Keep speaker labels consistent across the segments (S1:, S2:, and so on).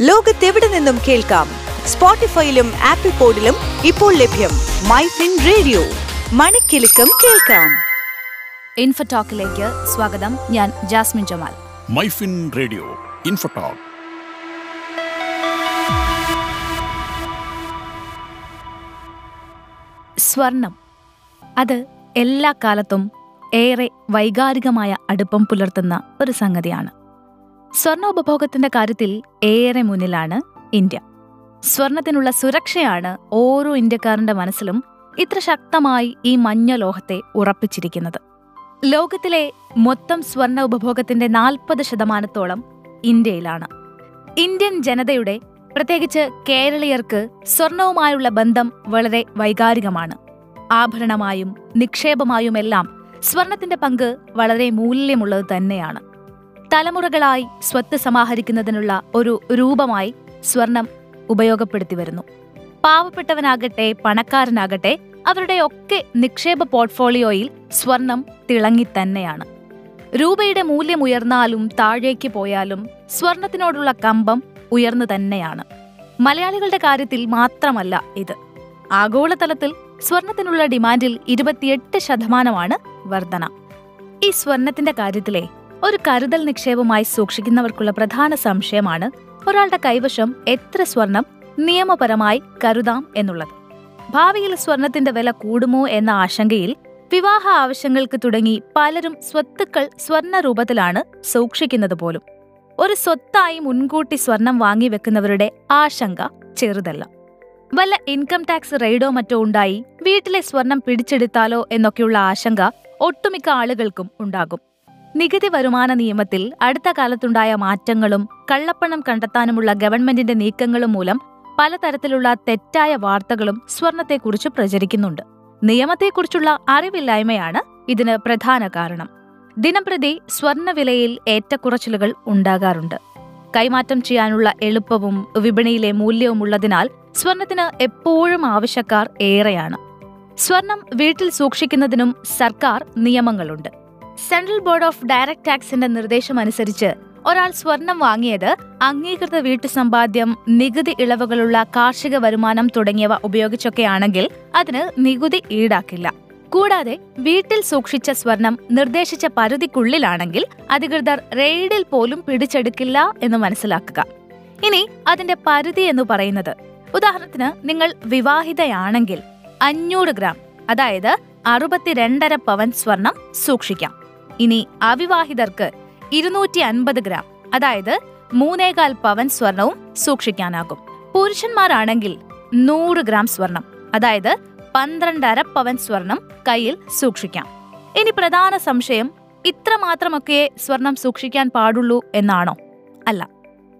S1: ലോകത്തെവിടെ നിന്നും കേൾക്കാം? സ്പോട്ടിഫൈയിലും ആപ്പിൾ പോഡിലും ഇപ്പോൾ ലഭ്യം മൈ ഫിൻ റേഡിയോ. മണിക്കെലക്കം കേൾക്കാം.
S2: ഇൻഫോടോക്കിലേക്ക് സ്വാഗതം. ഞാൻ Jasmin Jamal.
S3: My Myfin radio Infotalk.
S2: സ്വർണം. അത് എല്ലാ കാലത്തും ഏറെ വൈകാരികമായ അടുപ്പം പുലർത്തുന്ന ഒരു സംഗതിയാണ്. സ്വർണോപഭോഗത്തിന്റെ കാര്യത്തിൽ ഏറെ മുന്നിലാണ് ഇന്ത്യ. സ്വർണത്തിനുള്ള സുരക്ഷയാണ് ഓരോ ഇന്ത്യക്കാരന്റെ മനസ്സിലും ഇത്ര ശക്തമായി ഈ മഞ്ഞ ലോഹത്തെ ഉറപ്പിച്ചിരിക്കുന്നത്. ലോകത്തിലെ മൊത്തം സ്വർണ ഉപഭോഗത്തിന്റെ നാൽപ്പത് ശതമാനത്തോളം ഇന്ത്യയിലാണ്. ഇന്ത്യൻ ജനതയുടെ പ്രത്യേകിച്ച് കേരളീയർക്ക് സ്വർണവുമായുള്ള ബന്ധം വളരെ വൈകാരികമാണ്. ആഭരണമായും നിക്ഷേപമായുമെല്ലാം സ്വർണത്തിന്റെ പങ്ക് വളരെ മൂല്യമുള്ളത് തന്നെയാണ്. തലമുറകളായി സ്വത്ത് സമാഹരിക്കുന്നതിനുള്ള ഒരു രൂപമായി സ്വർണം ഉപയോഗപ്പെടുത്തി വരുന്നു. പാവപ്പെട്ടവനാകട്ടെ പണക്കാരനാകട്ടെ അവരുടെ ഒക്കെ നിക്ഷേപ പോർട്ട്ഫോളിയോയിൽ സ്വർണം തിളങ്ങി തന്നെയാണ്. രൂപയുടെ മൂല്യം ഉയർന്നാലും താഴേക്ക് പോയാലും സ്വർണത്തിനോടുള്ള കമ്പം ഉയർന്നു തന്നെയാണ്. മലയാളികളുടെ കാര്യത്തിൽ മാത്രമല്ല ഇത്. ആഗോളതലത്തിൽ സ്വർണത്തിനുള്ള ഡിമാൻഡിൽ ഇരുപത്തിയെട്ട് ശതമാനമാണ് വർധന. ഈ സ്വർണത്തിന്റെ കാര്യത്തിലെ ഒരു കരുതൽ നിക്ഷേപമായി സൂക്ഷിക്കുന്നവർക്കുള്ള പ്രധാന സംശയമാണ് ഒരാളുടെ കൈവശം എത്ര സ്വർണം നിയമപരമായി കരുതാം എന്നുള്ളത്. ഭാവിയിൽ സ്വർണത്തിന്റെ വില കൂടുമോ എന്ന ആശങ്കയിൽ വിവാഹ ആവശ്യങ്ങൾക്ക് തുടങ്ങി പലരും സ്വത്തുക്കൾ സ്വർണ രൂപത്തിലാണ് സൂക്ഷിക്കുന്നത് പോലും. ഒരു സ്വത്തായി മുൻകൂട്ടി സ്വർണം വാങ്ങി വെക്കുന്നവരുടെ ആശങ്ക ചെറുതല്ല. വല്ല ഇൻകം ടാക്സ് റെയ്ഡോ മറ്റോ ഉണ്ടായി വീട്ടിലെ സ്വർണം പിടിച്ചെടുത്താലോ എന്നൊക്കെയുള്ള ആശങ്ക ഒട്ടുമിക്ക ആളുകൾക്കും ഉണ്ടാകും. നികുതി വരുമാന നിയമത്തിൽ അടുത്ത കാലത്തുണ്ടായ മാറ്റങ്ങളും കള്ളപ്പണം കണ്ടെത്താനുമുള്ള ഗവൺമെന്റിന്റെ നീക്കങ്ങളും മൂലം പലതരത്തിലുള്ള തെറ്റായ വാർത്തകളും സ്വർണത്തെക്കുറിച്ച് പ്രചരിക്കുന്നുണ്ട്. നിയമത്തെക്കുറിച്ചുള്ള അറിവില്ലായ്മയാണ് ഇതിന് പ്രധാന കാരണം. ദിനംപ്രതി സ്വർണവിലയിൽ ഏറ്റക്കുറച്ചിലുകൾ ഉണ്ടാകാറുണ്ട്. കൈമാറ്റം ചെയ്യാനുള്ള എളുപ്പവും വിപണിയിലെ മൂല്യവും ഉള്ളതിനാൽ സ്വർണത്തിന് എപ്പോഴും ആവശ്യക്കാർ ഏറെയാണ്. സ്വർണം വീട്ടിൽ സൂക്ഷിക്കുന്നതിനും സർക്കാർ നിയമങ്ങളുണ്ട്. സെൻട്രൽ ബോർഡ് ഓഫ് ഡയറക്ട് ടാക്സിന്റെ നിർദ്ദേശമനുസരിച്ച് ഒരാൾ സ്വർണം വാങ്ങിയത് അംഗീകൃത വീട്ടു സമ്പാദ്യം നികുതി ഇളവുകളുള്ള കാർഷിക വരുമാനം തുടങ്ങിയവ ഉപയോഗിച്ചൊക്കെയാണെങ്കിൽ അതിന് നികുതി ഈടാക്കില്ല. കൂടാതെ വീട്ടിൽ സൂക്ഷിച്ച സ്വർണം നിർദ്ദേശിച്ച പരിധിക്കുള്ളിലാണെങ്കിൽ അധികൃതർ റെയ്ഡിൽ പോലും പിടിച്ചെടുക്കില്ല എന്ന് മനസ്സിലാക്കുക. ഇനി അതിന്റെ പരിധി എന്ന് പറയുന്നത്. ഉദാഹരണത്തിന് നിങ്ങൾ വിവാഹിതയാണെങ്കിൽ അഞ്ഞൂറ് ഗ്രാം അതായത് അറുപത്തിരണ്ടര പവൻ സ്വർണം സൂക്ഷിക്കാം. ഇനി അവിവാഹിതർക്ക് ഇരുന്നൂറ്റി അൻപത് ഗ്രാം അതായത് മൂന്നേകാൽ പവൻ സ്വർണവും സൂക്ഷിക്കാനാകും. പുരുഷന്മാരാണെങ്കിൽ നൂറ് ഗ്രാം സ്വർണം അതായത് പന്ത്രണ്ടര പവൻ സ്വർണം കയ്യിൽ സൂക്ഷിക്കാം. ഇനി പ്രധാന സംശയം ഇത്ര മാത്രമൊക്കെ സ്വർണം സൂക്ഷിക്കാൻ പാടുള്ളൂ എന്നാണോ? അല്ല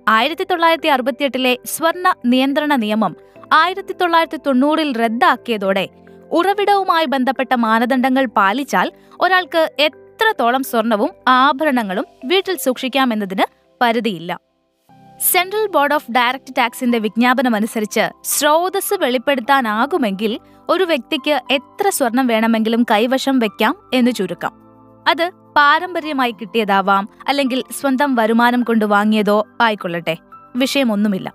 S2: ആയിരത്തി തൊള്ളായിരത്തി അറുപത്തിയെട്ടിലെ സ്വർണ നിയന്ത്രണ നിയമം ആയിരത്തി തൊള്ളായിരത്തി തൊണ്ണൂറിൽ റദ്ദാക്കിയതോടെ ഉറവിടവുമായി ബന്ധപ്പെട്ട മാനദണ്ഡങ്ങൾ പാലിച്ചാൽ ഒരാൾക്ക് എത്രത്തോളം സ്വർണവും ആഭരണങ്ങളും വീട്ടിൽ സൂക്ഷിക്കാമെന്നതിന് പരിധിയില്ല. സെൻട്രൽ ബോർഡ് ഓഫ് ഡയറക്റ്റ് ടാക്സിന്റെ വിജ്ഞാപനമനുസരിച്ച് സ്രോതസ് വെളിപ്പെടുത്താനാകുമെങ്കിൽ ഒരു വ്യക്തിക്ക് എത്ര സ്വർണം വേണമെങ്കിലും കൈവശം വെക്കാം എന്ന് ചുരുക്കം. അത് പാരമ്പര്യമായി കിട്ടിയതാവാം അല്ലെങ്കിൽ സ്വന്തം വരുമാനം കൊണ്ട് വാങ്ങിയതോ ആയിക്കൊള്ളട്ടെ വിഷയമൊന്നുമില്ല.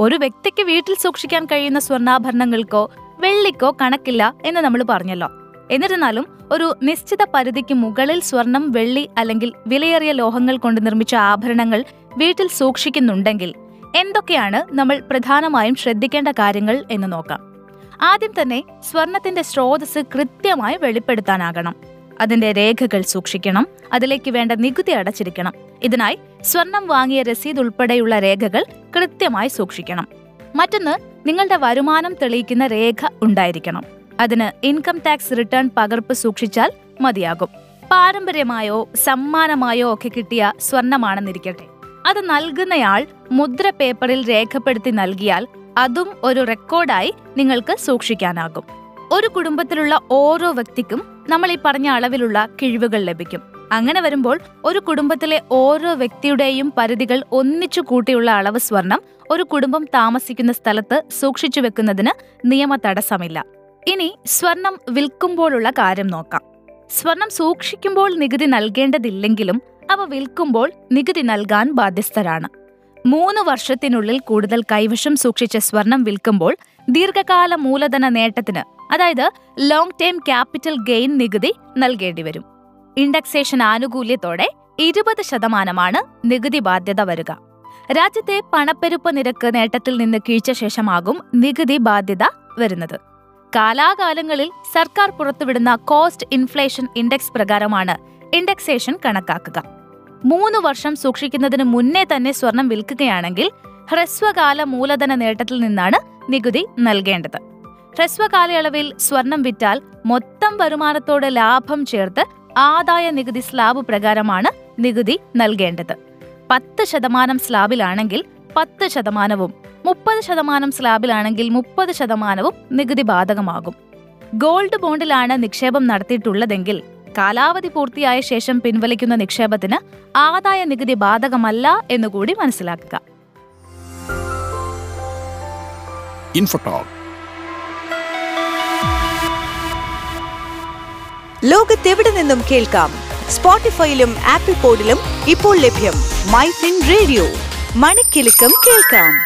S2: ഒരു വ്യക്തിക്ക് വീട്ടിൽ സൂക്ഷിക്കാൻ കഴിയുന്ന സ്വർണാഭരണങ്ങൾക്കോ വെള്ളിക്കോ കണക്കില്ല എന്ന് നമ്മൾ പറഞ്ഞല്ലോ. എന്നിരുന്നാലും ഒരു നിശ്ചിത പരിധിക്ക് മുകളിൽ സ്വർണം വെള്ളി അല്ലെങ്കിൽ വിലയേറിയ ലോഹങ്ങൾ കൊണ്ട് നിർമ്മിച്ച ആഭരണങ്ങൾ വീട്ടിൽ സൂക്ഷിക്കുന്നുണ്ടെങ്കിൽ എന്തൊക്കെയാണ് നമ്മൾ പ്രധാനമായും ശ്രദ്ധിക്കേണ്ട കാര്യങ്ങൾ എന്ന് നോക്കാം. ആദ്യം തന്നെ സ്വർണത്തിന്റെ സ്രോതസ് കൃത്യമായി വെളിപ്പെടുത്താനാകണം. അതിന്റെ രേഖകൾ സൂക്ഷിക്കണം. അതിലേക്ക് വേണ്ട നികുതി അടച്ചിരിക്കണം. ഇതിനായി സ്വർണം വാങ്ങിയ രസീത് ഉൾപ്പെടെയുള്ള രേഖകൾ കൃത്യമായി സൂക്ഷിക്കണം. മറ്റൊന്ന് നിങ്ങളുടെ വരുമാനം തെളിയിക്കുന്ന രേഖ ഉണ്ടായിരിക്കണം. അതിന് ഇൻകം ടാക്സ് റിട്ടേൺ പകർപ്പ് സൂക്ഷിച്ചാൽ മതിയാകും. പാരമ്പര്യമായോ സമ്മാനമായോ ഒക്കെ കിട്ടിയ സ്വർണമാണെന്നിരിക്കട്ടെ അത് നൽകുന്നയാൾ മുദ്ര പേപ്പറിൽ രേഖപ്പെടുത്തി നൽകിയാൽ അതും ഒരു റെക്കോർഡായി നിങ്ങൾക്ക് സൂക്ഷിക്കാനാകും. ഒരു കുടുംബത്തിലുള്ള ഓരോ വ്യക്തിക്കും നമ്മൾ ഈ പറഞ്ഞ അളവിലുള്ള കിഴിവുകൾ ലഭിക്കും. അങ്ങനെ വരുമ്പോൾ ഒരു കുടുംബത്തിലെ ഓരോ വ്യക്തിയുടെയും പരിധികൾ ഒന്നിച്ചു കൂട്ടിയുള്ള അളവ് സ്വർണം ഒരു കുടുംബം താമസിക്കുന്ന സ്ഥലത്ത് സൂക്ഷിച്ചു വെക്കുന്നതിന് നിയമ തടസ്സമില്ല. ഇനി സ്വർണം വിൽക്കുമ്പോഴുള്ള കാര്യം നോക്കാം. സ്വർണം സൂക്ഷിക്കുമ്പോൾ നികുതി നൽകേണ്ടതില്ലെങ്കിലും അവ വിൽക്കുമ്പോൾ നികുതി നൽകാൻ ബാധ്യസ്ഥരാണ്. മൂന്ന് വർഷത്തിനുള്ളിൽ കൂടുതൽ കൈവശം സൂക്ഷിച്ച സ്വർണം വിൽക്കുമ്പോൾ ദീർഘകാല മൂലധന നേട്ടത്തിന് അതായത് ലോങ് ടേം ക്യാപിറ്റൽ ഗെയിൻ നികുതി നൽകേണ്ടി വരും. ഇൻഡക്സേഷൻ ആനുകൂല്യത്തോടെ ഇരുപത് ശതമാനമാണ് നികുതി ബാധ്യത വരിക. രാജ്യത്തെ പണപ്പെരുപ്പ നിരക്ക് നേട്ടത്തിൽ നിന്ന് കീഴ്ച ശേഷമാകും നികുതി ബാധ്യത വരുന്നത്. കാലാകാലങ്ങളിൽ സർക്കാർ പുറത്തുവിടുന്ന കോസ്റ്റ് ഇൻഫ്ലേഷൻ ഇൻഡെക്സ് പ്രകാരമാണ് ഇൻഡെക്സേഷൻ കണക്കാക്കുക. മൂന്ന് വർഷം സൂക്ഷിക്കുന്നതിന് മുന്നേ തന്നെ സ്വർണം വിൽക്കുകയാണെങ്കിൽ ഹ്രസ്വകാല മൂലധന നേട്ടത്തിൽ നിന്നാണ് നികുതി നൽകേണ്ടത്. ഹ്രസ്വകാലയളവിൽ സ്വർണം വിറ്റാൽ മൊത്തം വരുമാനത്തോട് ലാഭം ചേർത്ത് ആദായ നികുതി സ്ലാബ് പ്രകാരമാണ് നികുതി നൽകേണ്ടത്. പത്ത് ശതമാനം സ്ലാബിലാണെങ്കിൽ പത്ത് ശതമാനവും മുപ്പത് ശതമാനം സ്ലാബിലാണെങ്കിൽ മുപ്പത് ശതമാനവും നികുതി ബാധകമാകും ഗോൾഡ് ബോണ്ടിലാണ് നിക്ഷേപം നടത്തിയിട്ടുള്ളതെങ്കിൽ കാലാവധി പൂർത്തിയായ ശേഷം പിൻവലിക്കുന്ന നിക്ഷേപത്തിന് ആദായ നികുതി ബാധകമല്ല എന്നുകൂടി മനസ്സിലാക്കുക.
S1: ലോകത്തെവിടെ നിന്നും കേൾക്കാം? സ്പോട്ടിഫൈയിലും ആപ്പിൾ പോഡിലും ഇപ്പോൾ ലഭ്യം മൈ ഫിൻ റേഡിയോ. മണിക്കിലുക്കം കേൾക്കാം.